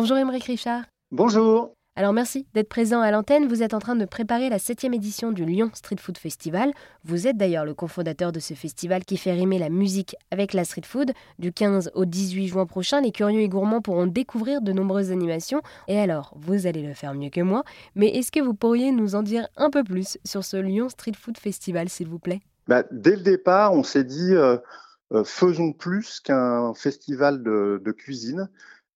Bonjour Émeric Richard. Bonjour. Alors merci d'être présent à l'antenne. Vous êtes en train de préparer la septième édition du Lyon Street Food Festival. Vous êtes d'ailleurs le cofondateur de ce festival qui fait rimer la musique avec la street food. Du 15 au 18 juin prochain, les curieux et gourmands pourront découvrir de nombreuses animations. Et alors, vous allez le faire mieux que moi, mais est-ce que vous pourriez nous en dire un peu plus sur ce Lyon Street Food Festival, s'il vous plaît? Bah, Dès le départ, on s'est dit euh, euh, faisons plus qu'un festival de cuisine.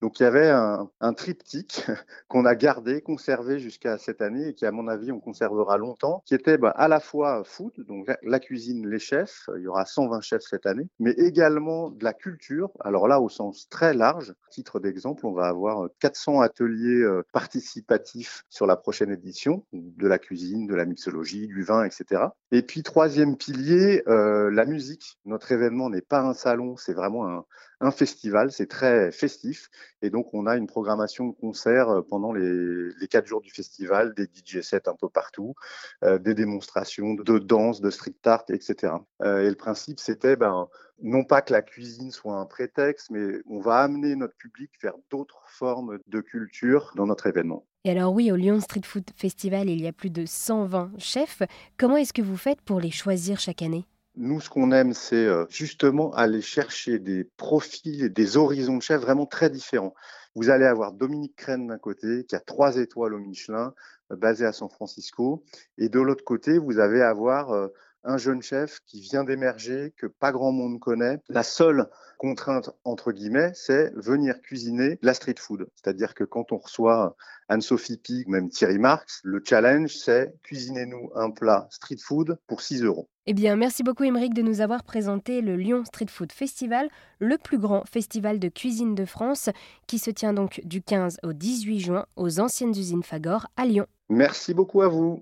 Donc il y avait un, triptyque qu'on a gardé, conservé jusqu'à cette année et qui, à mon avis, on conservera longtemps, qui était bah, à la fois food, donc la cuisine, les chefs, il y aura 120 chefs cette année, mais également de la culture. Alors là, au sens très large, titre d'exemple, on va avoir 400 ateliers euh, participatifs sur la prochaine édition, de la cuisine, de la mixologie, du vin, etc. Et puis troisième pilier, euh, la musique. Notre événement n'est pas un salon, c'est vraiment un, un festival, c'est très festif. Et donc, on a une programmation de concerts euh, pendant les, quatre jours du festival, des DJ sets un peu partout, euh, des démonstrations de danse, de street art, etc. Euh, et le principe, c'était ben, non pas que la cuisine soit un prétexte, mais on va amener notre public vers d'autres formes de culture dans notre événement. Et alors oui, au Lyon Street Food Festival, il y a plus de 120 chefs. Comment est-ce que vous faites pour les choisir chaque année? Nous, ce qu'on aime, c'est euh, justement aller chercher des profils et des horizons de chefs vraiment très différents. Vous allez avoir Dominique Crène d'un côté, qui a trois étoiles au Michelin, basé à San Francisco. Et de l'autre côté, vous allez avoir un jeune chef qui vient d'émerger, que pas grand monde connaît. La seule contrainte, entre guillemets, c'est venir cuisiner la street food. C'est-à-dire que quand on reçoit Anne-Sophie Pig ou même Thierry Marx, le challenge, c'est cuisinez-nous un plat street food pour 6 euros. Eh bien, merci beaucoup Émeric de nous avoir présenté le Lyon Street Food Festival, le plus grand festival de cuisine de France, qui se tient donc du 15 au 18 juin aux anciennes usines Fagor à Lyon. Merci beaucoup à vous.